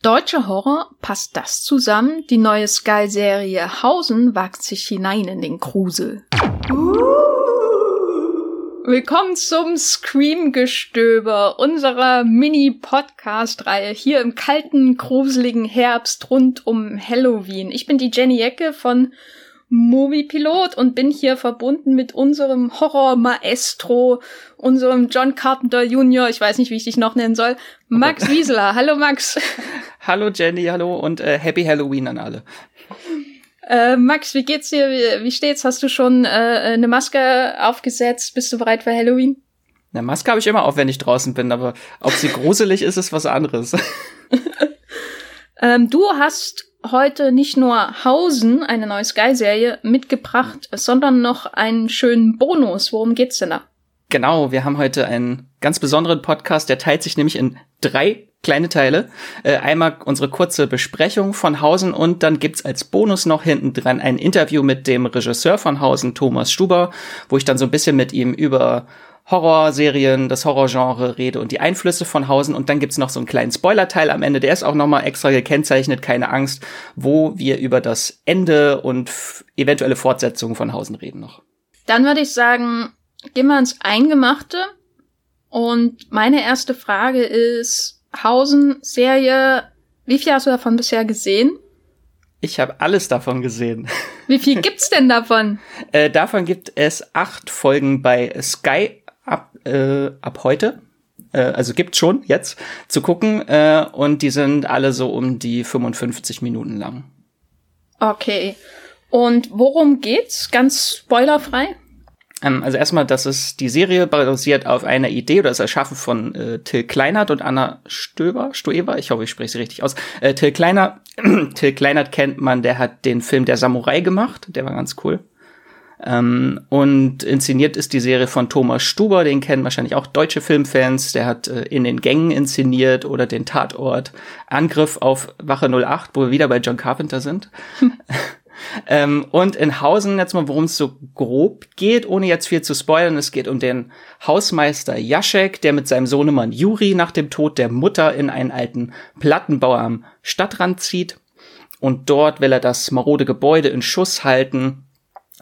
Deutsche Horror, passt das zusammen? Die neue Sky-Serie Hausen wagt sich hinein in den Grusel. Willkommen zum Scream-Gestöber unserer Mini-Podcast-Reihe hier im kalten, gruseligen Herbst rund um Halloween. Ich bin die Jenny Ecke von Moviepilot und bin hier verbunden mit unserem Horror-Maestro, unserem John Carpenter Jr., ich weiß nicht, wie ich dich noch nennen soll, Max okay. Wieseler. Hallo Max. hallo Jenny, hallo und äh, Happy Halloween an alle. Äh, Max, wie geht's dir? Wie, wie steht's? Hast du schon äh, eine Maske aufgesetzt? Bist du bereit für Halloween? Eine Maske habe ich immer auf, wenn ich draußen bin, aber ob sie gruselig ist, ist was anderes. ähm, du hast heute nicht nur Hausen, eine neue Sky-Serie, mitgebracht, sondern noch einen schönen Bonus. Worum geht's denn da? Genau, wir haben heute einen ganz besonderen Podcast, der teilt sich nämlich in drei kleine Teile. Äh, einmal unsere kurze Besprechung von Hausen und dann gibt's als Bonus noch hinten dran ein Interview mit dem Regisseur von Hausen, Thomas Stuber, wo ich dann so ein bisschen mit ihm über Horrorserien, das Horrorgenre rede und die Einflüsse von Hausen. Und dann gibt's noch so einen kleinen Spoilerteil am Ende, der ist auch nochmal extra gekennzeichnet, keine Angst, wo wir über das Ende und eventuelle Fortsetzungen von Hausen reden noch. Dann würde ich sagen, gehen wir ins Eingemachte. Und meine erste Frage ist, Hausen-Serie, wie viel hast du davon bisher gesehen? Ich habe alles davon gesehen. Wie viel gibt's denn davon? äh, davon gibt es acht Folgen bei Sky äh, ab heute. Äh, also gibt's schon jetzt zu gucken. Äh, und die sind alle so um die 55 Minuten lang. Okay. Und worum geht's? Ganz spoilerfrei? Ähm, also erstmal, dass es die Serie basiert auf einer Idee oder ist erschaffen von äh, Till Kleinert und Anna Stöber, Stoeber, ich hoffe, ich spreche sie richtig aus. Äh, Till Kleinert, Till Kleinert kennt man, der hat den Film Der Samurai gemacht, der war ganz cool. Ähm, und inszeniert ist die Serie von Thomas Stuber, den kennen wahrscheinlich auch deutsche Filmfans. Der hat äh, in den Gängen inszeniert oder den Tatort Angriff auf Wache 08, wo wir wieder bei John Carpenter sind. ähm, und in Hausen jetzt mal, worum es so grob geht, ohne jetzt viel zu spoilern. Es geht um den Hausmeister Jaschek, der mit seinem Sohnemann Juri nach dem Tod der Mutter in einen alten Plattenbau am Stadtrand zieht. Und dort will er das marode Gebäude in Schuss halten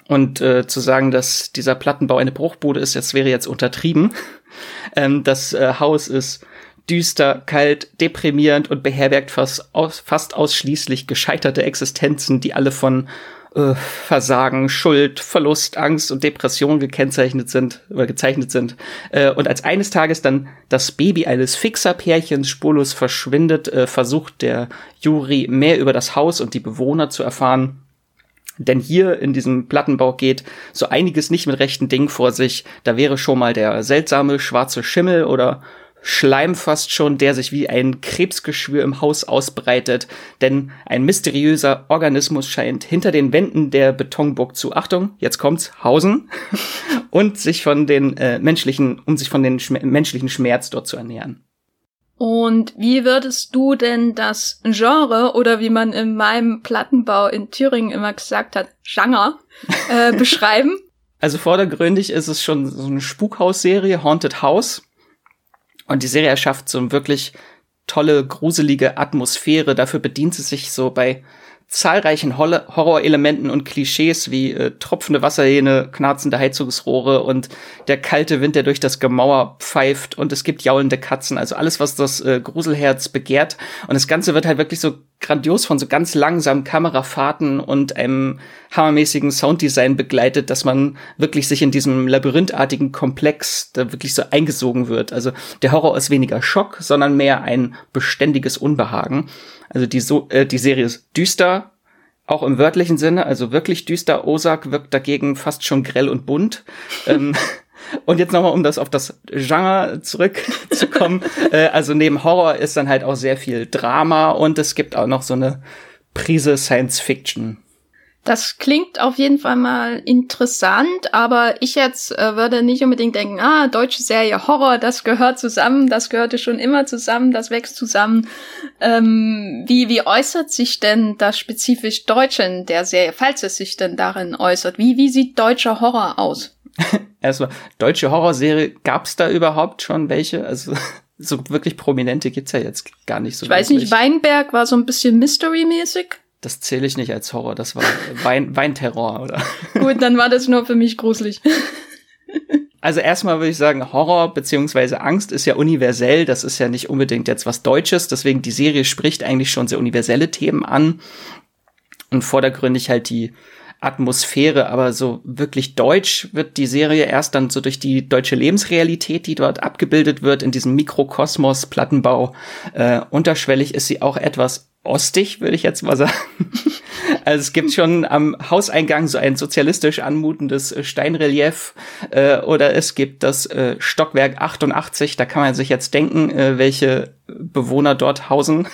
und äh, zu sagen, dass dieser Plattenbau eine Bruchbude ist, das wäre jetzt untertrieben. ähm, das äh, Haus ist düster, kalt, deprimierend und beherbergt fast, aus, fast ausschließlich gescheiterte Existenzen, die alle von äh, Versagen, Schuld, Verlust, Angst und Depression gekennzeichnet sind oder gezeichnet sind. Äh, und als eines Tages dann das Baby eines Fixer-Pärchens spurlos verschwindet, äh, versucht der Juri mehr über das Haus und die Bewohner zu erfahren denn hier in diesem Plattenbau geht so einiges nicht mit rechten Dingen vor sich. Da wäre schon mal der seltsame schwarze Schimmel oder Schleim fast schon, der sich wie ein Krebsgeschwür im Haus ausbreitet, denn ein mysteriöser Organismus scheint hinter den Wänden der Betonburg zu, Achtung, jetzt kommt's, Hausen, und sich von den äh, menschlichen, um sich von den Schm menschlichen Schmerz dort zu ernähren. Und wie würdest du denn das Genre oder wie man in meinem Plattenbau in Thüringen immer gesagt hat, Genre, äh, beschreiben? Also vordergründig ist es schon so eine Spukhaus-Serie, Haunted House. Und die Serie erschafft so eine wirklich tolle, gruselige Atmosphäre. Dafür bedient sie sich so bei zahlreichen Horrorelementen und Klischees wie äh, tropfende Wasserhähne, knarzende Heizungsrohre und der kalte Wind, der durch das Gemauer pfeift und es gibt jaulende Katzen, also alles, was das äh, Gruselherz begehrt. Und das Ganze wird halt wirklich so grandios von so ganz langsamen Kamerafahrten und einem hammermäßigen Sounddesign begleitet, dass man wirklich sich in diesem labyrinthartigen Komplex da wirklich so eingesogen wird. Also der Horror ist weniger Schock, sondern mehr ein beständiges Unbehagen. Also die, so äh, die Serie ist düster, auch im wörtlichen Sinne, also wirklich düster. Osak wirkt dagegen fast schon grell und bunt. ähm, und jetzt nochmal, um das auf das Genre zurückzukommen. äh, also neben Horror ist dann halt auch sehr viel Drama und es gibt auch noch so eine Prise Science Fiction. Das klingt auf jeden Fall mal interessant, aber ich jetzt äh, würde nicht unbedingt denken, ah, deutsche Serie Horror, das gehört zusammen, das gehörte schon immer zusammen, das wächst zusammen. Ähm, wie, wie äußert sich denn das spezifisch Deutsche in der Serie, falls es sich denn darin äußert? Wie, wie sieht deutscher Horror aus? Erstmal, deutsche Horrorserie, gab's da überhaupt schon welche? Also so wirklich prominente gibt's ja jetzt gar nicht so. Ich weiß wirklich. nicht, Weinberg war so ein bisschen Mystery-mäßig. Das zähle ich nicht als Horror, das war Wein, Weinterror, oder? Gut, dann war das nur für mich gruselig. Also erstmal würde ich sagen, Horror beziehungsweise Angst ist ja universell. Das ist ja nicht unbedingt jetzt was Deutsches. Deswegen die Serie spricht eigentlich schon sehr universelle Themen an und vordergründig halt die Atmosphäre. Aber so wirklich deutsch wird die Serie erst dann so durch die deutsche Lebensrealität, die dort abgebildet wird in diesem Mikrokosmos Plattenbau. Äh, unterschwellig ist sie auch etwas ostig, würde ich jetzt mal sagen. Also es gibt schon am Hauseingang so ein sozialistisch anmutendes äh, Steinrelief äh, oder es gibt das äh, Stockwerk 88, da kann man sich jetzt denken, äh, welche Bewohner dort hausen.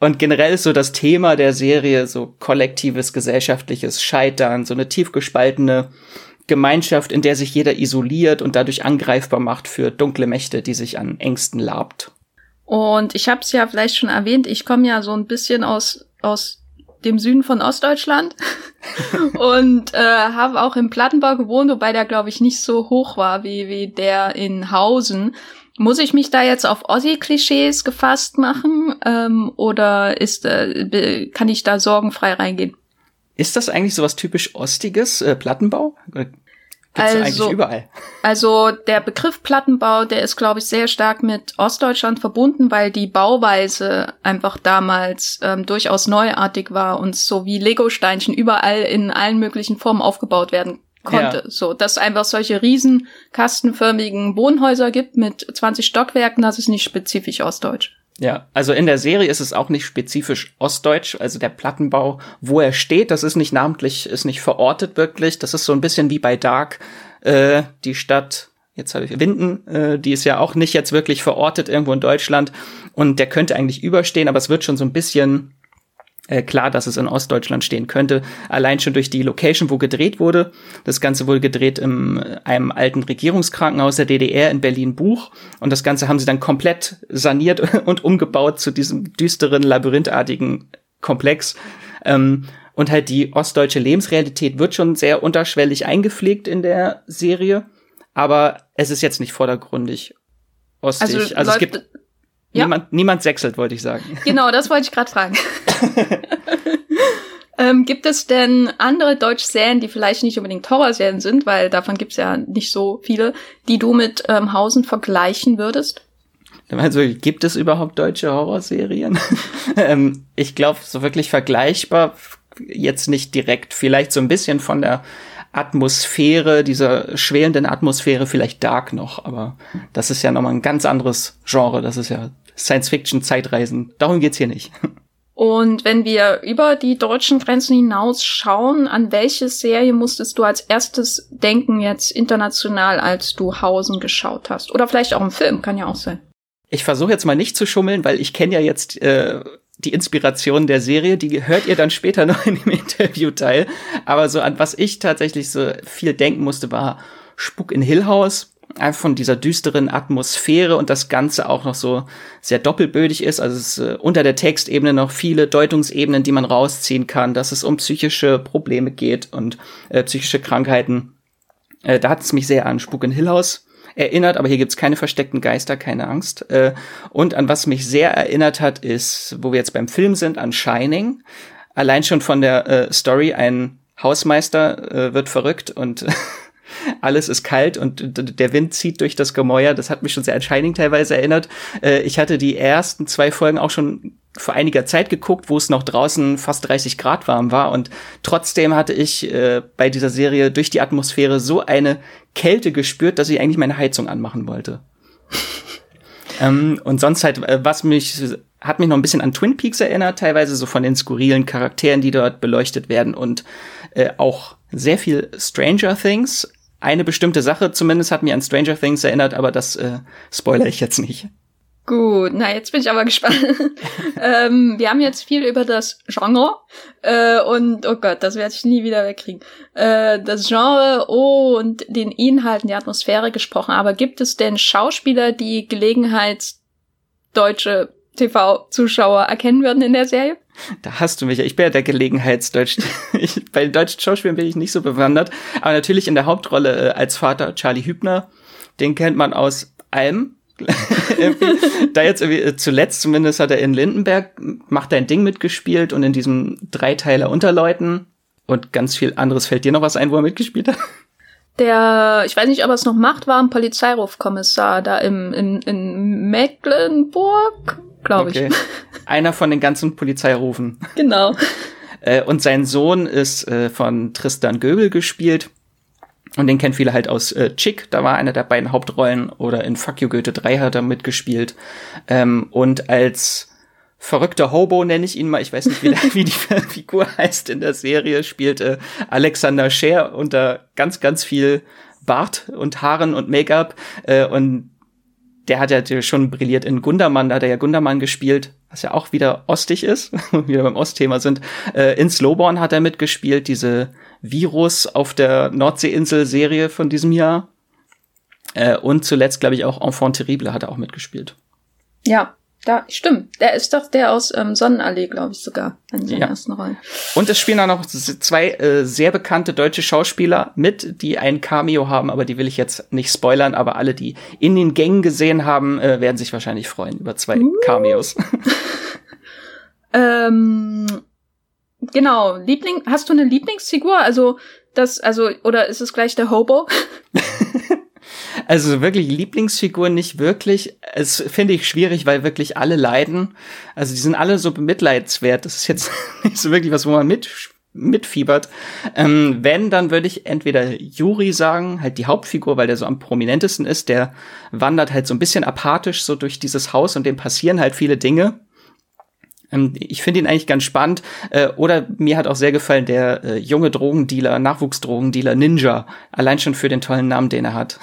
Und generell ist so das Thema der Serie so kollektives gesellschaftliches Scheitern, so eine tiefgespaltene Gemeinschaft, in der sich jeder isoliert und dadurch angreifbar macht für dunkle Mächte, die sich an Ängsten labt. Und ich habe es ja vielleicht schon erwähnt, ich komme ja so ein bisschen aus, aus dem Süden von Ostdeutschland und äh, habe auch im Plattenbau gewohnt, wobei der, glaube ich, nicht so hoch war wie, wie der in Hausen. Muss ich mich da jetzt auf Ossi-Klischees gefasst machen ähm, oder ist, äh, kann ich da sorgenfrei reingehen? Ist das eigentlich sowas typisch Ostiges, äh, Plattenbau? Gibt's also, eigentlich überall. Also der Begriff Plattenbau, der ist, glaube ich, sehr stark mit Ostdeutschland verbunden, weil die Bauweise einfach damals ähm, durchaus neuartig war und so wie Lego-Steinchen überall in allen möglichen Formen aufgebaut werden konnte. Ja. So, dass es einfach solche riesen kastenförmigen Wohnhäuser gibt mit 20 Stockwerken, das ist nicht spezifisch ostdeutsch. Ja, also in der Serie ist es auch nicht spezifisch ostdeutsch, also der Plattenbau, wo er steht, das ist nicht namentlich, ist nicht verortet wirklich. Das ist so ein bisschen wie bei Dark, äh, die Stadt, jetzt habe ich Winden, äh, die ist ja auch nicht jetzt wirklich verortet irgendwo in Deutschland und der könnte eigentlich überstehen, aber es wird schon so ein bisschen äh, klar, dass es in Ostdeutschland stehen könnte. Allein schon durch die Location, wo gedreht wurde. Das Ganze wurde gedreht in äh, einem alten Regierungskrankenhaus der DDR in Berlin-Buch. Und das Ganze haben sie dann komplett saniert und umgebaut zu diesem düsteren, labyrinthartigen Komplex. Ähm, und halt die ostdeutsche Lebensrealität wird schon sehr unterschwellig eingepflegt in der Serie. Aber es ist jetzt nicht vordergründig ostig. Also, also es gibt ja. Niemand, niemand sechselt, wollte ich sagen. Genau, das wollte ich gerade fragen. ähm, gibt es denn andere deutsche Serien, die vielleicht nicht unbedingt Horrorserien sind, weil davon gibt es ja nicht so viele, die du mit ähm, Hausen vergleichen würdest? Also gibt es überhaupt deutsche Horrorserien? ähm, ich glaube, so wirklich vergleichbar jetzt nicht direkt. Vielleicht so ein bisschen von der Atmosphäre, dieser schwelenden Atmosphäre, vielleicht Dark noch, aber das ist ja nochmal ein ganz anderes Genre. Das ist ja Science-Fiction-Zeitreisen. Darum geht's hier nicht. Und wenn wir über die deutschen Grenzen hinaus schauen, an welche Serie musstest du als erstes denken jetzt international, als du Hausen geschaut hast? Oder vielleicht auch ein Film, kann ja auch sein. Ich versuche jetzt mal nicht zu schummeln, weil ich kenne ja jetzt äh, die Inspiration der Serie, die hört ihr dann später noch in dem Interviewteil. Aber so an was ich tatsächlich so viel denken musste, war Spuk in Hill House einfach von dieser düsteren Atmosphäre und das Ganze auch noch so sehr doppelbödig ist. Also es ist äh, unter der Textebene noch viele Deutungsebenen, die man rausziehen kann, dass es um psychische Probleme geht und äh, psychische Krankheiten. Äh, da hat es mich sehr an Spuk in Hill House erinnert, aber hier gibt's keine versteckten Geister, keine Angst. Äh, und an was mich sehr erinnert hat, ist, wo wir jetzt beim Film sind, an Shining. Allein schon von der äh, Story, ein Hausmeister äh, wird verrückt und alles ist kalt und der Wind zieht durch das Gemäuer. Das hat mich schon sehr an Shining teilweise erinnert. Äh, ich hatte die ersten zwei Folgen auch schon vor einiger Zeit geguckt, wo es noch draußen fast 30 Grad warm war und trotzdem hatte ich äh, bei dieser Serie durch die Atmosphäre so eine Kälte gespürt, dass ich eigentlich meine Heizung anmachen wollte. ähm, und sonst halt, äh, was mich hat mich noch ein bisschen an Twin Peaks erinnert, teilweise so von den skurrilen Charakteren, die dort beleuchtet werden und äh, auch sehr viel Stranger Things, eine bestimmte Sache zumindest hat mir an Stranger Things erinnert, aber das äh, spoilere ich jetzt nicht. Gut, na jetzt bin ich aber gespannt. ähm, wir haben jetzt viel über das Genre äh, und oh Gott, das werde ich nie wieder wegkriegen. Äh, das Genre oh, und den Inhalten, die Atmosphäre gesprochen. Aber gibt es denn Schauspieler, die gelegenheitsdeutsche TV-Zuschauer erkennen würden in der Serie? Da hast du mich. Ich bin ja der Gelegenheitsdeutsch. Ich, bei den deutschen Schauspielern bin ich nicht so bewandert. Aber natürlich in der Hauptrolle äh, als Vater Charlie Hübner. Den kennt man aus allem. da jetzt irgendwie, äh, zuletzt zumindest hat er in Lindenberg, macht ein Ding mitgespielt und in diesem Dreiteiler Unterleuten und ganz viel anderes. Fällt dir noch was ein, wo er mitgespielt hat? Der, ich weiß nicht, ob er es noch macht, war ein Polizeirufkommissar da im, in, in Mecklenburg, glaube ich. Okay. Einer von den ganzen Polizeirufen. Genau. Äh, und sein Sohn ist äh, von Tristan Göbel gespielt. Und den kennen viele halt aus äh, Chick, da war einer der beiden Hauptrollen, oder in Fuck You Goethe 3 hat er mitgespielt. Ähm, und als verrückter Hobo nenne ich ihn mal, ich weiß nicht, wie, der, wie die Figur heißt in der Serie, spielt äh, Alexander Scher unter ganz, ganz viel Bart und Haaren und Make-up. Äh, und der hat ja schon brilliert in Gundermann, da hat er ja Gundermann gespielt, was ja auch wieder ostig ist, wieder beim Ostthema sind. Äh, in Slowborn hat er mitgespielt, diese Virus auf der Nordseeinsel-Serie von diesem Jahr. Äh, und zuletzt, glaube ich, auch Enfant Terrible hat er auch mitgespielt. Ja, da, stimmt. Der ist doch der aus ähm, Sonnenallee, glaube ich sogar, in seinen ja. ersten Rollen. Und es spielen auch noch zwei äh, sehr bekannte deutsche Schauspieler mit, die ein Cameo haben, aber die will ich jetzt nicht spoilern, aber alle, die in den Gängen gesehen haben, äh, werden sich wahrscheinlich freuen über zwei uh. Cameos. ähm, genau, Liebling, hast du eine Lieblingsfigur? Also, das, also, oder ist es gleich der Hobo? Also wirklich Lieblingsfigur nicht wirklich. Es finde ich schwierig, weil wirklich alle leiden. Also die sind alle so bemitleidswert. Das ist jetzt nicht so wirklich was, wo man mit mitfiebert. Ähm, wenn, dann würde ich entweder Juri sagen, halt die Hauptfigur, weil der so am prominentesten ist. Der wandert halt so ein bisschen apathisch so durch dieses Haus und dem passieren halt viele Dinge. Ähm, ich finde ihn eigentlich ganz spannend. Äh, oder mir hat auch sehr gefallen der äh, junge Drogendealer, Nachwuchsdrogendealer Ninja. Allein schon für den tollen Namen, den er hat.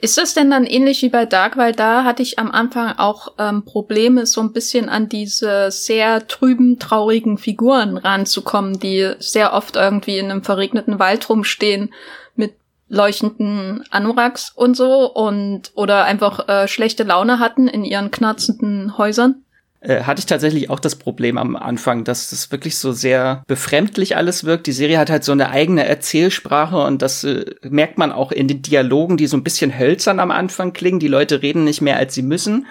Ist das denn dann ähnlich wie bei Dark? Weil da hatte ich am Anfang auch ähm, Probleme, so ein bisschen an diese sehr trüben, traurigen Figuren ranzukommen, die sehr oft irgendwie in einem verregneten Wald rumstehen mit leuchtenden Anoraks und so und oder einfach äh, schlechte Laune hatten in ihren knarzenden Häusern. Äh, hatte ich tatsächlich auch das Problem am Anfang, dass das wirklich so sehr befremdlich alles wirkt. Die Serie hat halt so eine eigene Erzählsprache und das äh, merkt man auch in den Dialogen, die so ein bisschen hölzern am Anfang klingen. Die Leute reden nicht mehr, als sie müssen.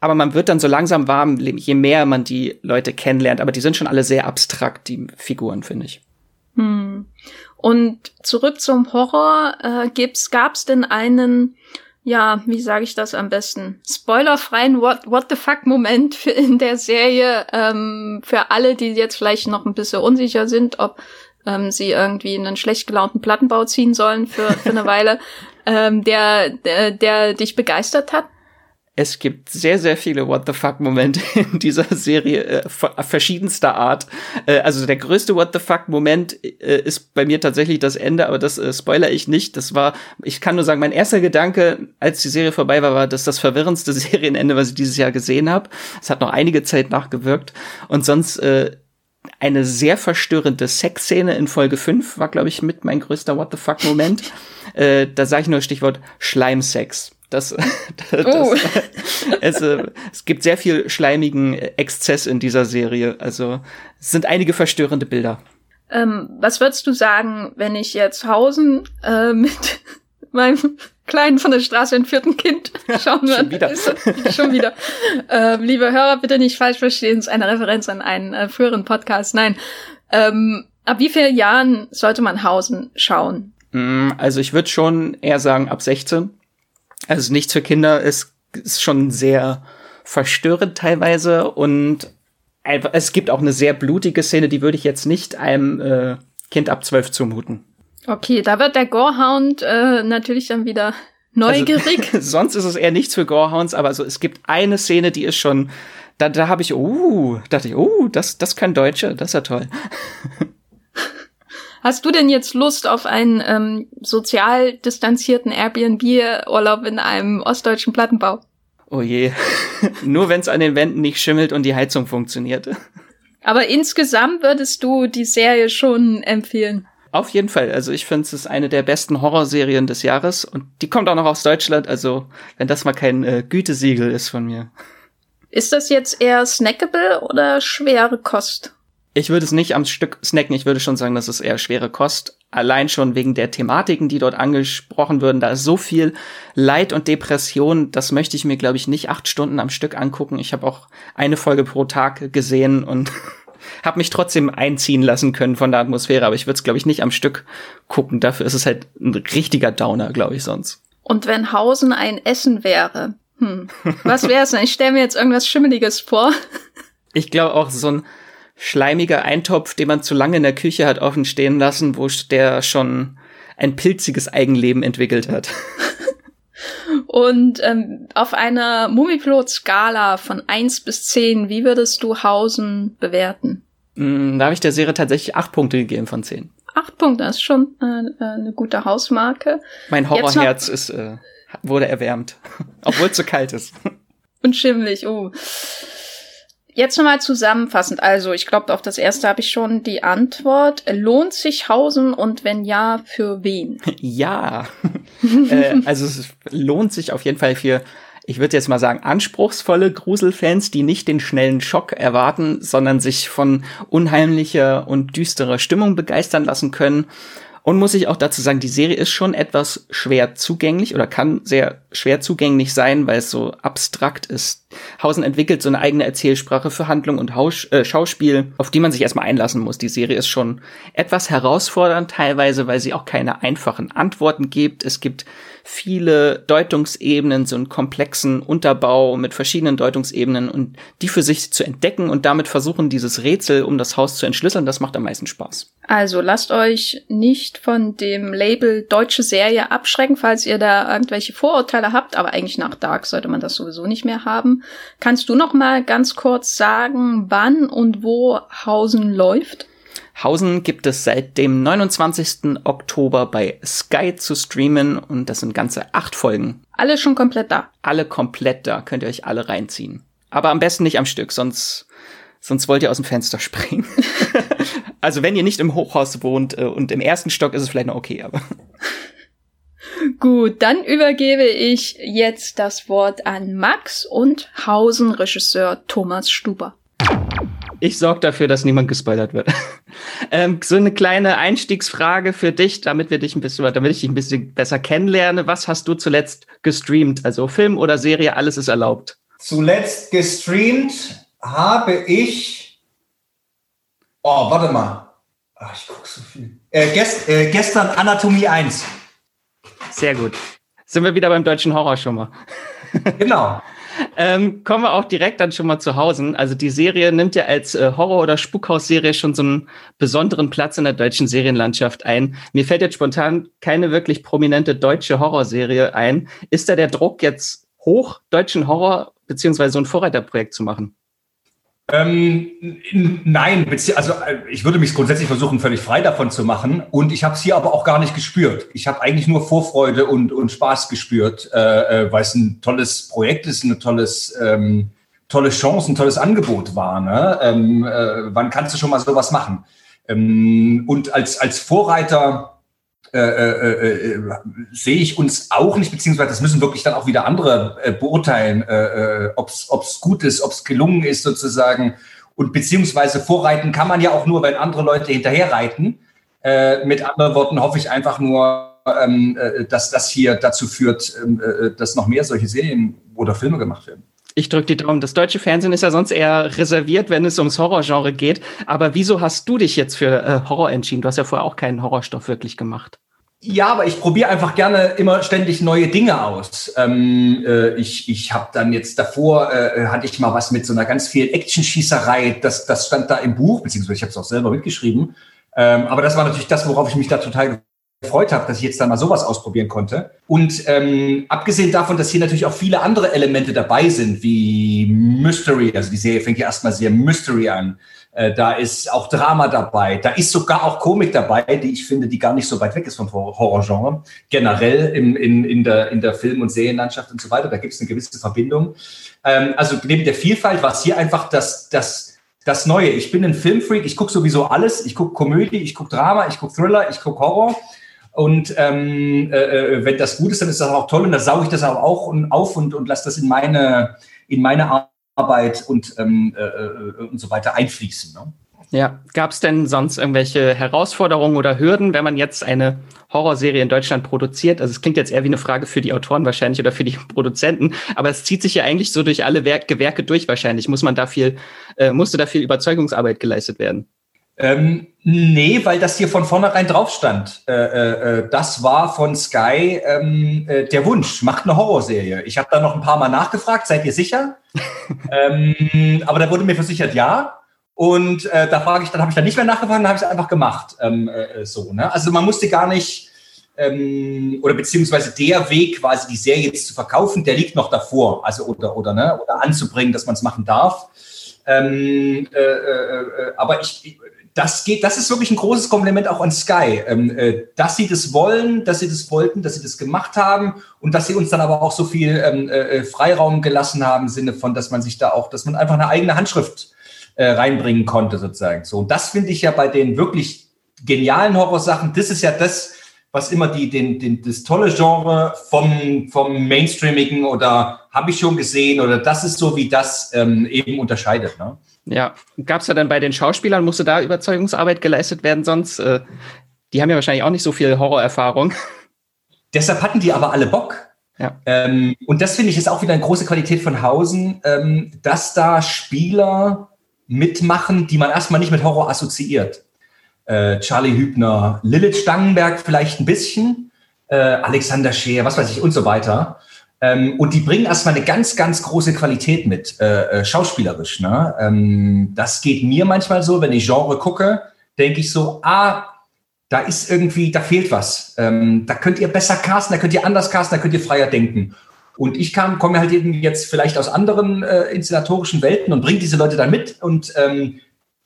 Aber man wird dann so langsam warm, je mehr man die Leute kennenlernt. Aber die sind schon alle sehr abstrakt, die Figuren, finde ich. Hm. Und zurück zum Horror. Äh, gibt's, gab's denn einen ja, wie sage ich das am besten? Spoilerfreien What, What the fuck Moment für in der Serie ähm, für alle, die jetzt vielleicht noch ein bisschen unsicher sind, ob ähm, sie irgendwie einen schlecht gelaunten Plattenbau ziehen sollen für, für eine Weile, ähm, der, der, der dich begeistert hat? Es gibt sehr, sehr viele What the fuck Momente in dieser Serie äh, verschiedenster Art. Äh, also der größte What the fuck Moment äh, ist bei mir tatsächlich das Ende, aber das äh, spoiler ich nicht. Das war, ich kann nur sagen, mein erster Gedanke, als die Serie vorbei war, war das das verwirrendste Serienende, was ich dieses Jahr gesehen habe. Es hat noch einige Zeit nachgewirkt und sonst äh, eine sehr verstörende Sexszene in Folge 5 war, glaube ich, mit mein größter What the fuck Moment. äh, da sage ich nur Stichwort Schleimsex. Das, das, oh. es, äh, es gibt sehr viel schleimigen Exzess in dieser Serie. Also es sind einige verstörende Bilder. Ähm, was würdest du sagen, wenn ich jetzt Hausen äh, mit meinem kleinen von der Straße entführten Kind schauen würde? schon wieder. Ist, schon wieder. Ähm, liebe Hörer, bitte nicht falsch verstehen, es ist eine Referenz an einen äh, früheren Podcast. Nein. Ähm, ab wie vielen Jahren sollte man Hausen schauen? Mm, also ich würde schon eher sagen ab 16. Also nichts für Kinder ist, ist schon sehr verstörend teilweise und es gibt auch eine sehr blutige Szene, die würde ich jetzt nicht einem äh, Kind ab zwölf zumuten. Okay, da wird der Gorehound äh, natürlich dann wieder neugierig. Also, sonst ist es eher nichts für Gorehounds, aber so, es gibt eine Szene, die ist schon, da, da habe ich, uh, dachte ich, uh, das, das können Deutsche, das ist ja toll. Hast du denn jetzt Lust auf einen ähm, sozial distanzierten Airbnb-Urlaub in einem ostdeutschen Plattenbau? Oh je. Nur wenn es an den Wänden nicht schimmelt und die Heizung funktioniert. Aber insgesamt würdest du die Serie schon empfehlen? Auf jeden Fall. Also ich finde, es ist eine der besten Horrorserien des Jahres und die kommt auch noch aus Deutschland. Also wenn das mal kein äh, Gütesiegel ist von mir. Ist das jetzt eher snackable oder schwere Kost? Ich würde es nicht am Stück snacken, ich würde schon sagen, das ist eher schwere Kost. Allein schon wegen der Thematiken, die dort angesprochen würden. Da ist so viel Leid und Depression, das möchte ich mir, glaube ich, nicht acht Stunden am Stück angucken. Ich habe auch eine Folge pro Tag gesehen und habe mich trotzdem einziehen lassen können von der Atmosphäre, aber ich würde es, glaube ich, nicht am Stück gucken. Dafür ist es halt ein richtiger Downer, glaube ich, sonst. Und wenn Hausen ein Essen wäre, hm, was wäre es denn? Ich stelle mir jetzt irgendwas Schimmeliges vor. Ich glaube auch so ein schleimiger Eintopf, den man zu lange in der Küche hat offen stehen lassen, wo der schon ein pilziges Eigenleben entwickelt hat. Und ähm, auf einer Mumipilot-Skala von eins bis zehn, wie würdest du Hausen bewerten? Mm, da habe ich der Serie tatsächlich acht Punkte gegeben von zehn. Acht Punkte, das ist schon äh, äh eine gute Hausmarke. Mein Horrorherz ist, äh, wurde erwärmt, obwohl es so kalt ist. Und schimmelig, oh. Jetzt nochmal zusammenfassend. Also, ich glaube, auf das erste habe ich schon die Antwort. Lohnt sich Hausen und wenn ja, für wen? Ja. äh, also, es lohnt sich auf jeden Fall für, ich würde jetzt mal sagen, anspruchsvolle Gruselfans, die nicht den schnellen Schock erwarten, sondern sich von unheimlicher und düsterer Stimmung begeistern lassen können und muss ich auch dazu sagen, die Serie ist schon etwas schwer zugänglich oder kann sehr schwer zugänglich sein, weil es so abstrakt ist. Hausen entwickelt so eine eigene Erzählsprache für Handlung und Haus äh, Schauspiel, auf die man sich erstmal einlassen muss. Die Serie ist schon etwas herausfordernd teilweise, weil sie auch keine einfachen Antworten gibt. Es gibt viele Deutungsebenen, so einen komplexen Unterbau mit verschiedenen Deutungsebenen und die für sich zu entdecken und damit versuchen, dieses Rätsel um das Haus zu entschlüsseln, das macht am meisten Spaß. Also lasst euch nicht von dem Label deutsche Serie abschrecken, falls ihr da irgendwelche Vorurteile habt, aber eigentlich nach Dark sollte man das sowieso nicht mehr haben. Kannst du noch mal ganz kurz sagen, wann und wo Hausen läuft? Hausen gibt es seit dem 29. Oktober bei Sky zu streamen und das sind ganze acht Folgen. Alle schon komplett da. Alle komplett da, könnt ihr euch alle reinziehen. Aber am besten nicht am Stück, sonst, sonst wollt ihr aus dem Fenster springen. also wenn ihr nicht im Hochhaus wohnt äh, und im ersten Stock ist es vielleicht noch okay, aber. Gut, dann übergebe ich jetzt das Wort an Max und Hausen-Regisseur Thomas Stuber. Ich sorge dafür, dass niemand gespoilert wird. ähm, so eine kleine Einstiegsfrage für dich, damit wir dich ein bisschen, damit ich dich ein bisschen besser kennenlerne. Was hast du zuletzt gestreamt? Also Film oder Serie, alles ist erlaubt. Zuletzt gestreamt habe ich. Oh, warte mal. Ach, ich gucke so viel. Äh, gest, äh, gestern Anatomie 1. Sehr gut. Sind wir wieder beim deutschen Horror schon mal. genau. Ähm, kommen wir auch direkt dann schon mal zu Hause. Also die Serie nimmt ja als äh, Horror- oder Spukhausserie schon so einen besonderen Platz in der deutschen Serienlandschaft ein. Mir fällt jetzt spontan keine wirklich prominente deutsche Horrorserie ein. Ist da der Druck jetzt hoch, deutschen Horror beziehungsweise so ein Vorreiterprojekt zu machen? Ähm, nein, also äh, ich würde mich grundsätzlich versuchen, völlig frei davon zu machen. Und ich habe es hier aber auch gar nicht gespürt. Ich habe eigentlich nur Vorfreude und, und Spaß gespürt, äh, äh, weil es ein tolles Projekt ist, eine tolles, ähm, tolle Chance, ein tolles Angebot war. Ne? Ähm, äh, wann kannst du schon mal sowas machen? Ähm, und als, als Vorreiter äh, äh, äh, sehe ich uns auch nicht, beziehungsweise das müssen wirklich dann auch wieder andere äh, beurteilen, äh, ob es gut ist, ob es gelungen ist sozusagen. Und beziehungsweise vorreiten kann man ja auch nur, wenn andere Leute hinterher reiten. Äh, mit anderen Worten hoffe ich einfach nur, ähm, äh, dass das hier dazu führt, ähm, äh, dass noch mehr solche Serien oder Filme gemacht werden. Ich drücke die Daumen. Das deutsche Fernsehen ist ja sonst eher reserviert, wenn es ums Horrorgenre geht. Aber wieso hast du dich jetzt für äh, Horror entschieden? Du hast ja vorher auch keinen Horrorstoff wirklich gemacht. Ja, aber ich probiere einfach gerne immer ständig neue Dinge aus. Ähm, äh, ich ich habe dann jetzt davor, äh, hatte ich mal was mit so einer ganz viel Action-Schießerei. Das, das stand da im Buch, beziehungsweise ich habe es auch selber mitgeschrieben. Ähm, aber das war natürlich das, worauf ich mich da total gefreut habe, dass ich jetzt dann mal sowas ausprobieren konnte. Und ähm, abgesehen davon, dass hier natürlich auch viele andere Elemente dabei sind, wie Mystery, also die Serie fängt ja erstmal sehr Mystery an. Äh, da ist auch Drama dabei, da ist sogar auch Komik dabei, die ich finde, die gar nicht so weit weg ist vom Horrorgenre. Generell im, in, in, der, in der Film- und Serienlandschaft und so weiter, da gibt es eine gewisse Verbindung. Ähm, also neben der Vielfalt war es hier einfach das, das, das Neue. Ich bin ein Filmfreak, ich gucke sowieso alles. Ich gucke Komödie, ich gucke Drama, ich gucke Thriller, ich gucke Horror. Und ähm, äh, äh, wenn das gut ist, dann ist das auch toll und dann sauge ich das auch auf und, und lasse das in meine, in meine Arbeit und, ähm, äh, äh, und so weiter einfließen. Ne? Ja, gab es denn sonst irgendwelche Herausforderungen oder Hürden, wenn man jetzt eine Horrorserie in Deutschland produziert? Also es klingt jetzt eher wie eine Frage für die Autoren wahrscheinlich oder für die Produzenten, aber es zieht sich ja eigentlich so durch alle Werk Gewerke durch wahrscheinlich. Muss man da viel, äh, musste da viel Überzeugungsarbeit geleistet werden? Ähm, nee, weil das hier von vornherein drauf stand. Äh, äh, äh, das war von Sky ähm, äh, der Wunsch, macht eine Horrorserie. Ich habe da noch ein paar Mal nachgefragt, seid ihr sicher? ähm, aber da wurde mir versichert, ja. Und äh, da frage ich, dann habe ich dann nicht mehr nachgefragt, dann habe ich es einfach gemacht. Ähm, äh, so, ne? Also man musste gar nicht, ähm, oder beziehungsweise der Weg, quasi die Serie jetzt zu verkaufen, der liegt noch davor. Also oder oder ne, oder anzubringen, dass man es machen darf. Ähm, äh, äh, äh, aber ich, das geht, das ist wirklich ein großes Kompliment auch an Sky, ähm, äh, dass sie das wollen, dass sie das wollten, dass sie das gemacht haben und dass sie uns dann aber auch so viel ähm, äh, Freiraum gelassen haben im Sinne von, dass man sich da auch, dass man einfach eine eigene Handschrift äh, reinbringen konnte sozusagen. So, und das finde ich ja bei den wirklich genialen Horrorsachen, das ist ja das, was immer die, den, den, das tolle Genre vom, vom Mainstreamigen oder habe ich schon gesehen oder das ist so, wie das ähm, eben unterscheidet. Ne? Ja, gab es ja dann bei den Schauspielern, musste da Überzeugungsarbeit geleistet werden, sonst, äh, die haben ja wahrscheinlich auch nicht so viel Horrorerfahrung. Deshalb hatten die aber alle Bock. Ja. Ähm, und das finde ich ist auch wieder eine große Qualität von Hausen, ähm, dass da Spieler mitmachen, die man erstmal nicht mit Horror assoziiert. Äh, Charlie Hübner, Lilith Stangenberg vielleicht ein bisschen, äh, Alexander Scheer, was weiß ich und so weiter. Ähm, und die bringen erstmal eine ganz, ganz große Qualität mit, äh, äh, schauspielerisch. Ne? Ähm, das geht mir manchmal so, wenn ich Genre gucke, denke ich so, ah, da ist irgendwie, da fehlt was. Ähm, da könnt ihr besser casten, da könnt ihr anders casten, da könnt ihr freier denken. Und ich kam, komme halt eben jetzt vielleicht aus anderen äh, inszenatorischen Welten und bringe diese Leute dann mit. Und ähm,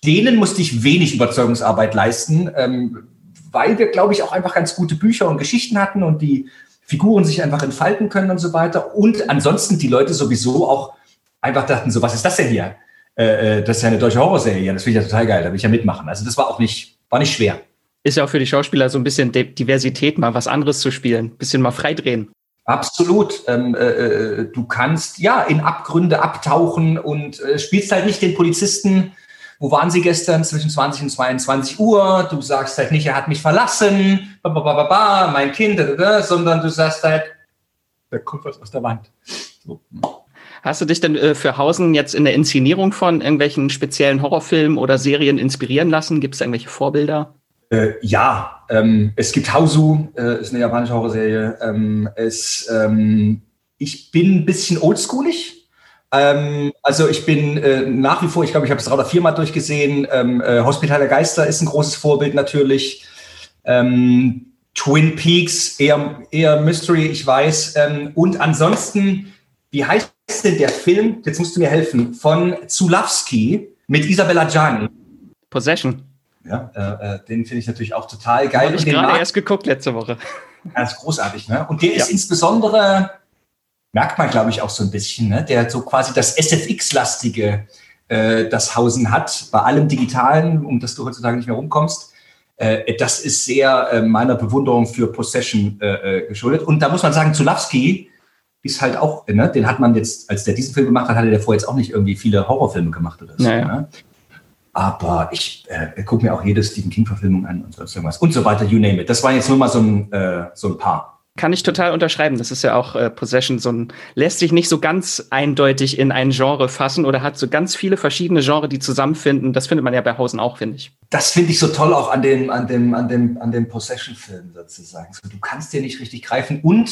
denen musste ich wenig Überzeugungsarbeit leisten, ähm, weil wir, glaube ich, auch einfach ganz gute Bücher und Geschichten hatten und die Figuren sich einfach entfalten können und so weiter. Und ansonsten die Leute sowieso auch einfach dachten, so, was ist das denn hier? Äh, äh das ist ja eine deutsche Horrorserie. Das finde ich ja total geil. Da will ich ja mitmachen. Also das war auch nicht, war nicht schwer. Ist ja auch für die Schauspieler so ein bisschen Diversität, mal was anderes zu spielen, bisschen mal freidrehen. Absolut. Ähm, äh, äh, du kannst ja in Abgründe abtauchen und äh, spielst halt nicht den Polizisten. Wo waren sie gestern zwischen 20 und 22 Uhr? Du sagst halt nicht, er hat mich verlassen, ba, ba, ba, ba, mein Kind, sondern du sagst halt, da kommt was aus der Wand. So. Hast du dich denn äh, für Hausen jetzt in der Inszenierung von irgendwelchen speziellen Horrorfilmen oder Serien inspirieren lassen? Gibt es irgendwelche Vorbilder? Äh, ja, ähm, es gibt Hausu, äh, ist eine japanische Horrorserie. Ähm, es, ähm, ich bin ein bisschen oldschoolig. Ähm, also ich bin äh, nach wie vor, ich glaube, ich habe es drei oder viermal durchgesehen. Ähm, äh, Hospital der Geister ist ein großes Vorbild natürlich. Ähm, Twin Peaks, eher, eher Mystery, ich weiß. Ähm, und ansonsten, wie heißt denn der Film, jetzt musst du mir helfen, von Zulawski mit Isabella Gianni? Possession. Ja, äh, äh, den finde ich natürlich auch total geil. Habe ich gerade erst geguckt letzte Woche. Ganz großartig, ne? Und der ja. ist insbesondere, merkt man, glaube ich, auch so ein bisschen, ne? Der so quasi das SFX-lastige, äh, das Hausen hat, bei allem Digitalen, um das du heutzutage nicht mehr rumkommst. Äh, das ist sehr äh, meiner Bewunderung für Possession äh, äh, geschuldet. Und da muss man sagen, Zulawski ist halt auch, ne? Den hat man jetzt, als der diesen Film gemacht hat, hatte der vorher jetzt auch nicht irgendwie viele Horrorfilme gemacht oder so. Naja. Ne? Aber ich äh, gucke mir auch jede Stephen King-Verfilmung an und irgendwas und so weiter, you name it. Das waren jetzt nur mal so ein, so ein paar. Kann ich total unterschreiben. Das ist ja auch äh, Possession, so ein, lässt sich nicht so ganz eindeutig in ein Genre fassen oder hat so ganz viele verschiedene Genres, die zusammenfinden. Das findet man ja bei Hausen auch, finde ich. Das finde ich so toll auch an dem, an dem, an dem, an dem Possession-Film sozusagen. So, du kannst dir nicht richtig greifen und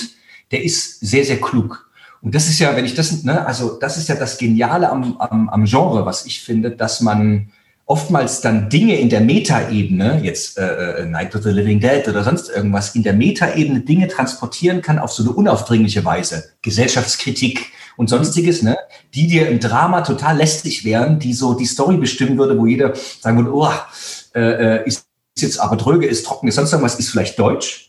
der ist sehr, sehr klug. Und das ist ja, wenn ich das, ne, also das ist ja das Geniale am, am, am Genre, was ich finde, dass man oftmals dann Dinge in der Metaebene, jetzt äh, äh, Night of the Living Dead oder sonst irgendwas, in der Metaebene Dinge transportieren kann auf so eine unaufdringliche Weise. Gesellschaftskritik und sonstiges, ne? die dir im Drama total lästig wären, die so die Story bestimmen würde, wo jeder sagen würde, oh, äh, äh ist jetzt aber dröge, ist trocken, ist sonst irgendwas, ist vielleicht deutsch.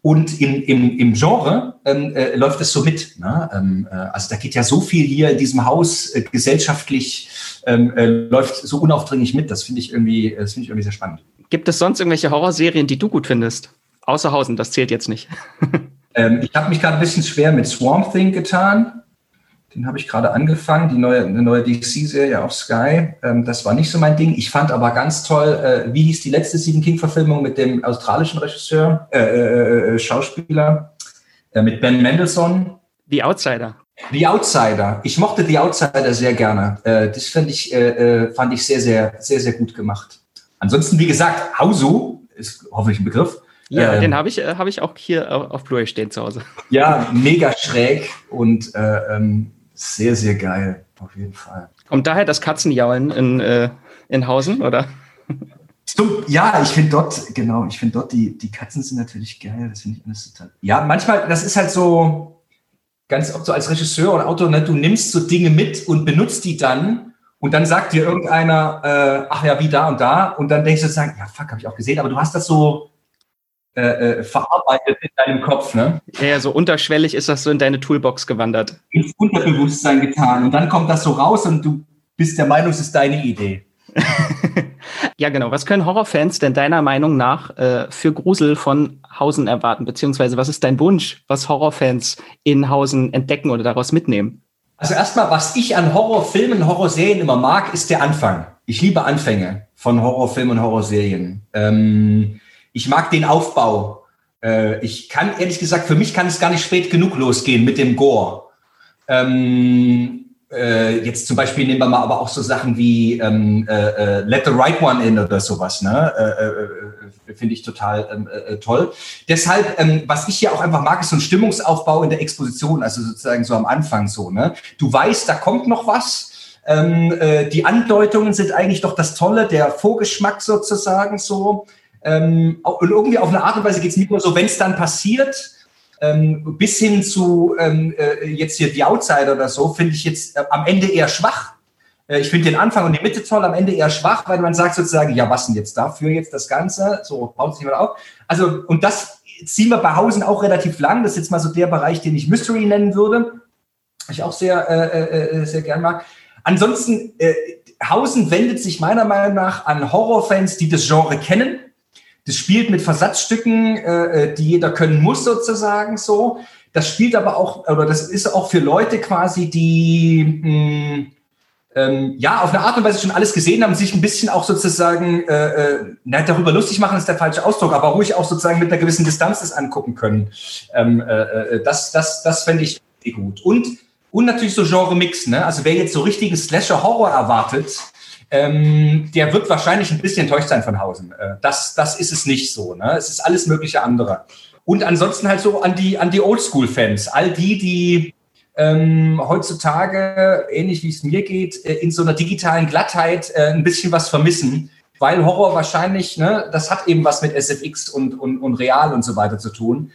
Und im, im, im Genre ähm, äh, läuft es so mit. Ne? Ähm, äh, also da geht ja so viel hier in diesem Haus äh, gesellschaftlich ähm, äh, läuft so unaufdringlich mit. Das finde ich irgendwie, das finde ich irgendwie sehr spannend. Gibt es sonst irgendwelche Horrorserien, die du gut findest? Außerhausen, das zählt jetzt nicht. ähm, ich habe mich gerade ein bisschen schwer mit Swamp Thing getan. Den habe ich gerade angefangen, die neue, eine neue DC-Serie auf Sky. Ähm, das war nicht so mein Ding. Ich fand aber ganz toll, äh, wie hieß die letzte Stephen King-Verfilmung mit dem australischen Regisseur, äh, äh, äh Schauspieler, äh, mit Ben Mendelssohn. The Outsider. The Outsider. Ich mochte The Outsider sehr gerne. Äh, das fand ich, fand ich sehr, sehr, sehr, sehr gut gemacht. Ansonsten, wie gesagt, Hausu ist hoffentlich ein Begriff. Ja, ähm, den habe ich, hab ich auch hier auf Blu-ray stehen zu Hause. Ja, mega schräg und äh, ähm, sehr, sehr geil, auf jeden Fall. Kommt daher das Katzenjaulen in, äh, in Hausen, oder? Ja, ich finde dort, genau, ich finde dort, die, die Katzen sind natürlich geil, das finde ich alles total. Ja, manchmal, das ist halt so, ganz oft so als Regisseur oder Autor, ne, du nimmst so Dinge mit und benutzt die dann und dann sagt dir irgendeiner, äh, ach ja, wie da und da und dann denkst du sagen, ja, fuck, habe ich auch gesehen, aber du hast das so äh, äh, verarbeitet in deinem Kopf. Ne? Ja, so unterschwellig ist das so in deine Toolbox gewandert. Ins Unterbewusstsein getan. Und dann kommt das so raus und du bist der Meinung, es ist deine Idee. ja, genau. Was können Horrorfans denn deiner Meinung nach äh, für Grusel von Hausen erwarten? Beziehungsweise was ist dein Wunsch, was Horrorfans in Hausen entdecken oder daraus mitnehmen? Also erstmal, was ich an Horrorfilmen, Horrorserien immer mag, ist der Anfang. Ich liebe Anfänge von Horrorfilmen und Horrorserien. Ähm, ich mag den Aufbau. Äh, ich kann, ehrlich gesagt, für mich kann es gar nicht spät genug losgehen mit dem Gore. Ähm, äh, jetzt zum Beispiel nehmen wir mal aber auch so Sachen wie ähm, äh, äh Let the Right One In oder sowas, ne? Äh, äh, Finde ich total ähm, toll. Deshalb, ähm, was ich hier auch einfach mag, ist so ein Stimmungsaufbau in der Exposition, also sozusagen so am Anfang so, ne? Du weißt, da kommt noch was. Ähm, die Andeutungen sind eigentlich doch das Tolle, der Vorgeschmack sozusagen so. Ähm, und irgendwie auf eine Art und Weise geht es nicht nur so, wenn es dann passiert, ähm, bis hin zu ähm, äh, jetzt hier die Outsider oder so, finde ich jetzt äh, am Ende eher schwach. Äh, ich finde den Anfang und die Mitte toll, am Ende eher schwach, weil man sagt sozusagen, ja, was denn jetzt dafür jetzt das Ganze? So baut sich mal auf. Also, und das ziehen wir bei Hausen auch relativ lang. Das ist jetzt mal so der Bereich, den ich Mystery nennen würde. Ich auch sehr, äh, äh, sehr gern mag. Ansonsten, äh, Hausen wendet sich meiner Meinung nach an Horrorfans, die das Genre kennen das spielt mit Versatzstücken, äh, äh, die jeder können muss sozusagen so. Das spielt aber auch, oder das ist auch für Leute quasi, die mh, hm, ähm, ja auf eine Art und Weise schon alles gesehen haben, sich ein bisschen auch sozusagen äh, äh, darüber lustig machen, ist der falsche Ausdruck, aber ruhig auch sozusagen mit einer gewissen Distanz das angucken können. Ähm, äh, äh das das, das fände ich gut. Und, und natürlich so Genre-Mix, ne? Also wer jetzt so richtigen Slasher-Horror erwartet, ähm, der wird wahrscheinlich ein bisschen enttäuscht sein von Hausen. Äh, das, das ist es nicht so. Ne? Es ist alles mögliche andere. Und ansonsten halt so an die, an die Oldschool-Fans, all die, die ähm, heutzutage, ähnlich wie es mir geht, äh, in so einer digitalen Glattheit äh, ein bisschen was vermissen, weil Horror wahrscheinlich, ne, das hat eben was mit SFX und, und, und Real und so weiter zu tun.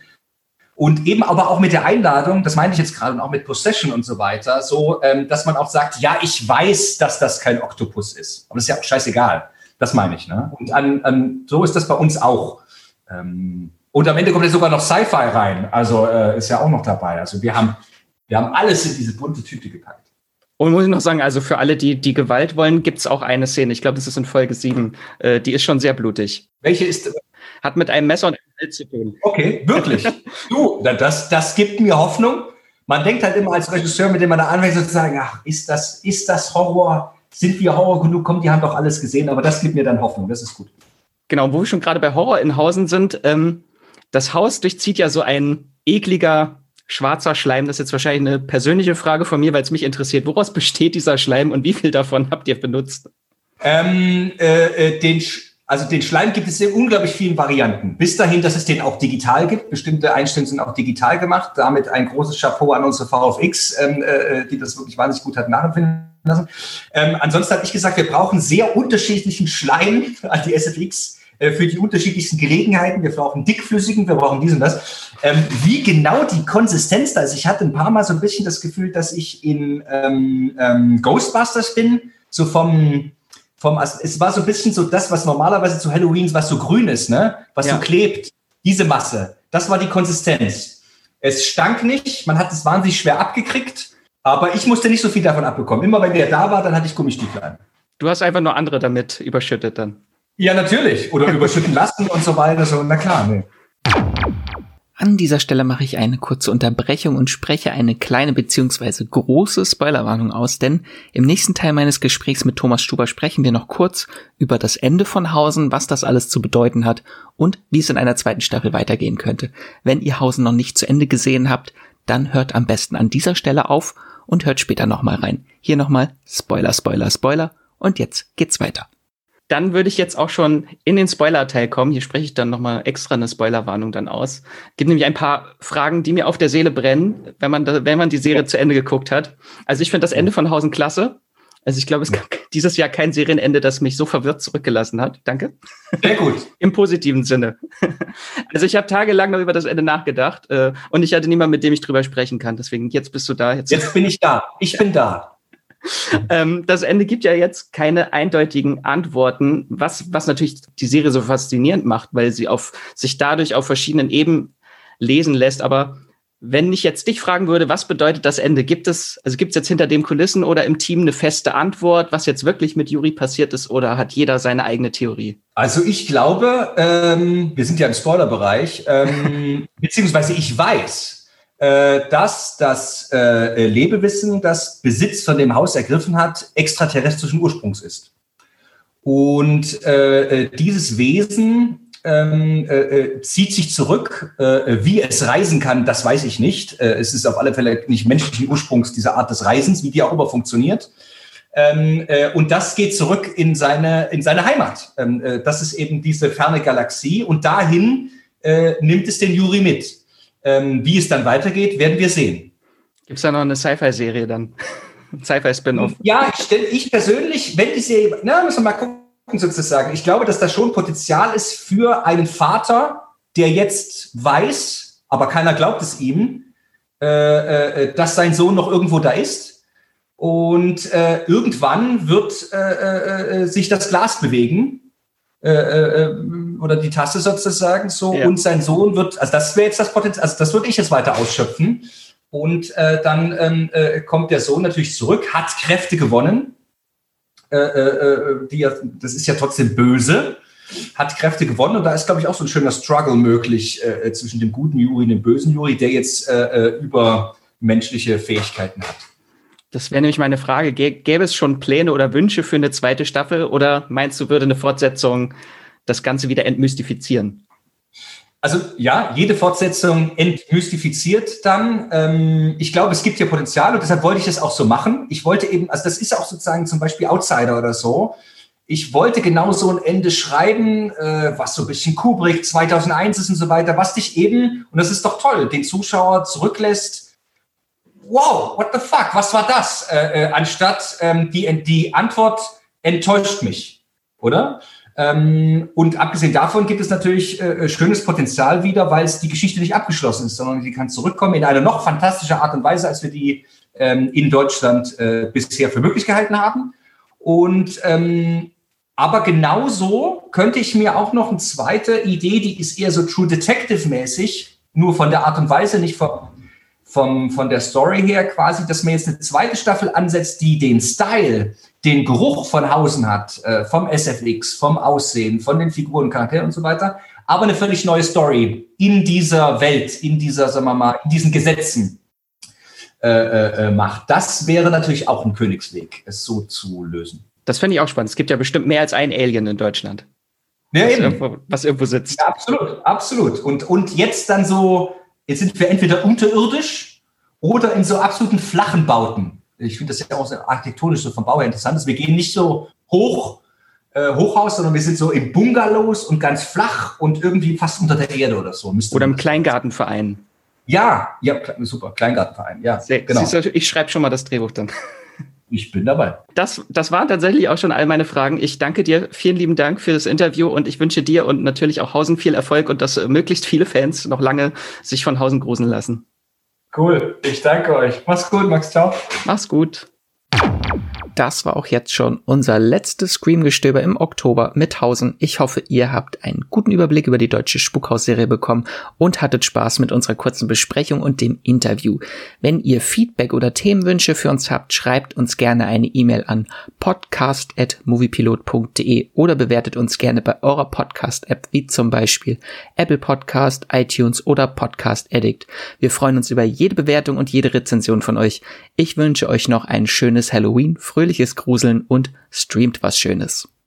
Und eben aber auch mit der Einladung, das meine ich jetzt gerade, und auch mit Possession und so weiter, so, ähm, dass man auch sagt, ja, ich weiß, dass das kein Oktopus ist. Aber das ist ja auch scheißegal. Das meine ich. Ne? Und an, an, so ist das bei uns auch. Ähm, und am Ende kommt ja sogar noch Sci-Fi rein. Also äh, ist ja auch noch dabei. Also wir haben, wir haben alles in diese bunte Tüte gepackt. Und muss ich noch sagen, also für alle, die die Gewalt wollen, gibt es auch eine Szene. Ich glaube, das ist in Folge 7. Äh, die ist schon sehr blutig. Welche ist? Hat mit einem Messer und einem Bild zu tun. Okay, wirklich. du, das, das gibt mir Hoffnung. Man denkt halt immer als Regisseur, mit dem man da anfängt, sozusagen, ach, ist das, ist das Horror? Sind wir Horror genug? Kommt, die haben doch alles gesehen, aber das gibt mir dann Hoffnung. Das ist gut. Genau, wo wir schon gerade bei Horror in Hausen sind, ähm, das Haus durchzieht ja so ein ekliger schwarzer Schleim. Das ist jetzt wahrscheinlich eine persönliche Frage von mir, weil es mich interessiert. Woraus besteht dieser Schleim und wie viel davon habt ihr benutzt? Ähm, äh, äh den also den Schleim gibt es in unglaublich vielen Varianten. Bis dahin, dass es den auch digital gibt. Bestimmte Einstellungen sind auch digital gemacht. Damit ein großes Chapeau an unsere VFX, ähm, äh, die das wirklich wahnsinnig gut hat nachempfinden lassen. Ähm, ansonsten habe ich gesagt, wir brauchen sehr unterschiedlichen Schleim an die SFX äh, für die unterschiedlichsten Gelegenheiten. Wir brauchen dickflüssigen, wir brauchen dies und das. Ähm, wie genau die Konsistenz da ist, ich hatte ein paar Mal so ein bisschen das Gefühl, dass ich in ähm, ähm, Ghostbusters bin, so vom vom, also es war so ein bisschen so das, was normalerweise zu Halloween, was so grün ist, ne? Was ja. so klebt. Diese Masse. Das war die Konsistenz. Es stank nicht, man hat es wahnsinnig schwer abgekriegt, aber ich musste nicht so viel davon abbekommen. Immer wenn der da war, dann hatte ich Gummistiefel an. Du hast einfach nur andere damit überschüttet dann. Ja, natürlich. Oder überschütten lassen und so weiter. So, na klar, ne. An dieser Stelle mache ich eine kurze Unterbrechung und spreche eine kleine bzw. große Spoilerwarnung aus, denn im nächsten Teil meines Gesprächs mit Thomas Stuber sprechen wir noch kurz über das Ende von Hausen, was das alles zu bedeuten hat und wie es in einer zweiten Staffel weitergehen könnte. Wenn ihr Hausen noch nicht zu Ende gesehen habt, dann hört am besten an dieser Stelle auf und hört später nochmal rein. Hier nochmal Spoiler, Spoiler, Spoiler und jetzt geht's weiter dann würde ich jetzt auch schon in den Spoiler-Teil kommen. Hier spreche ich dann nochmal extra eine Spoilerwarnung dann aus. Gibt nämlich ein paar Fragen, die mir auf der Seele brennen, wenn man, da, wenn man die Serie ja. zu Ende geguckt hat. Also ich finde das Ende von Hausen klasse. Also ich glaube, es gab dieses Jahr kein Serienende, das mich so verwirrt zurückgelassen hat. Danke. Sehr gut. Im positiven Sinne. Also ich habe tagelang noch über das Ende nachgedacht äh, und ich hatte niemanden, mit dem ich drüber sprechen kann. Deswegen jetzt bist du da. Jetzt, jetzt bin ich da. Ich bin da. ähm, das Ende gibt ja jetzt keine eindeutigen Antworten, was, was natürlich die Serie so faszinierend macht, weil sie auf, sich dadurch auf verschiedenen Ebenen lesen lässt. Aber wenn ich jetzt dich fragen würde, was bedeutet das Ende? Gibt es, also gibt es jetzt hinter dem Kulissen oder im Team eine feste Antwort, was jetzt wirklich mit Juri passiert ist, oder hat jeder seine eigene Theorie? Also ich glaube, ähm, wir sind ja im Spoilerbereich, ähm, beziehungsweise ich weiß, dass das äh, Lebewesen, das Besitz von dem Haus ergriffen hat, extraterrestrischen Ursprungs ist. Und äh, dieses Wesen ähm, äh, zieht sich zurück. Äh, wie es reisen kann, das weiß ich nicht. Äh, es ist auf alle Fälle nicht menschlichen Ursprungs, diese Art des Reisens, wie die auch immer funktioniert. Ähm, äh, und das geht zurück in seine, in seine Heimat. Ähm, äh, das ist eben diese ferne Galaxie. Und dahin äh, nimmt es den Juri mit. Ähm, wie es dann weitergeht, werden wir sehen. Gibt es da noch eine Sci-Fi-Serie dann? Sci-Fi-Spin-Off? Ja, ich, ich persönlich, wenn die Serie, na, müssen wir mal gucken sozusagen. Ich glaube, dass da schon Potenzial ist für einen Vater, der jetzt weiß, aber keiner glaubt es ihm, äh, äh, dass sein Sohn noch irgendwo da ist. Und äh, irgendwann wird äh, äh, sich das Glas bewegen äh, äh, äh, oder die Tasse sozusagen so ja. und sein Sohn wird, also das wäre jetzt das Potenzial, also das würde ich jetzt weiter ausschöpfen und äh, dann ähm, äh, kommt der Sohn natürlich zurück, hat Kräfte gewonnen, äh, äh, die ja, das ist ja trotzdem böse, hat Kräfte gewonnen und da ist glaube ich auch so ein schöner Struggle möglich äh, zwischen dem guten Juri und dem bösen Juri, der jetzt äh, übermenschliche Fähigkeiten hat. Das wäre nämlich meine Frage. Gäbe es schon Pläne oder Wünsche für eine zweite Staffel oder meinst du, würde eine Fortsetzung das Ganze wieder entmystifizieren? Also ja, jede Fortsetzung entmystifiziert dann. Ähm, ich glaube, es gibt hier Potenzial und deshalb wollte ich das auch so machen. Ich wollte eben, also das ist auch sozusagen zum Beispiel Outsider oder so. Ich wollte genau so ein Ende schreiben, äh, was so ein bisschen Kubrick 2001 ist und so weiter, was dich eben, und das ist doch toll, den Zuschauer zurücklässt wow, what the fuck, was war das? Äh, äh, anstatt ähm, die, die Antwort enttäuscht mich, oder? Ähm, und abgesehen davon gibt es natürlich äh, schönes Potenzial wieder, weil es die Geschichte nicht abgeschlossen ist, sondern sie kann zurückkommen in einer noch fantastischer Art und Weise, als wir die ähm, in Deutschland äh, bisher für möglich gehalten haben. Und ähm, aber genauso könnte ich mir auch noch eine zweite Idee, die ist eher so True Detective mäßig, nur von der Art und Weise, nicht vom, vom, von der Story her quasi, dass man jetzt eine zweite Staffel ansetzt, die den Style, den Geruch von Hausen hat, äh, vom SFX, vom Aussehen, von den Figuren, Charakteren und so weiter, aber eine völlig neue Story in dieser Welt, in dieser, sagen wir mal, in diesen Gesetzen äh, äh, äh macht. Das wäre natürlich auch ein Königsweg, es so zu lösen. Das fände ich auch spannend. Es gibt ja bestimmt mehr als ein Alien in Deutschland. Ja, was, eben. Irgendwo, was irgendwo sitzt. Ja, absolut, absolut. Und, und jetzt dann so Jetzt sind wir entweder unterirdisch oder in so absoluten flachen Bauten. Ich finde das ja auch so architektonisch so vom Bau her interessant. Ist. Wir gehen nicht so hoch, äh, Hochhaus, sondern wir sind so im Bungalows und ganz flach und irgendwie fast unter der Erde oder so. oder im Kleingartenverein. Ja, ja, super, Kleingartenverein, ja. Sehr, genau. Du, ich schreibe schon mal das Drehbuch dann. Ich bin dabei. Das, das waren tatsächlich auch schon all meine Fragen. Ich danke dir. Vielen lieben Dank für das Interview und ich wünsche dir und natürlich auch Hausen viel Erfolg und dass möglichst viele Fans noch lange sich von Hausen gruseln lassen. Cool. Ich danke euch. Mach's gut, Max. Ciao. Mach's gut. Das war auch jetzt schon unser letztes Scream-Gestöber im Oktober mit Hausen. Ich hoffe, ihr habt einen guten Überblick über die deutsche Spukhaus-Serie bekommen und hattet Spaß mit unserer kurzen Besprechung und dem Interview. Wenn ihr Feedback oder Themenwünsche für uns habt, schreibt uns gerne eine E-Mail an podcast.moviepilot.de oder bewertet uns gerne bei eurer Podcast-App wie zum Beispiel Apple Podcast, iTunes oder Podcast Addict. Wir freuen uns über jede Bewertung und jede Rezension von euch. Ich wünsche euch noch ein schönes Halloween, fröhliches Gruseln und streamt was Schönes.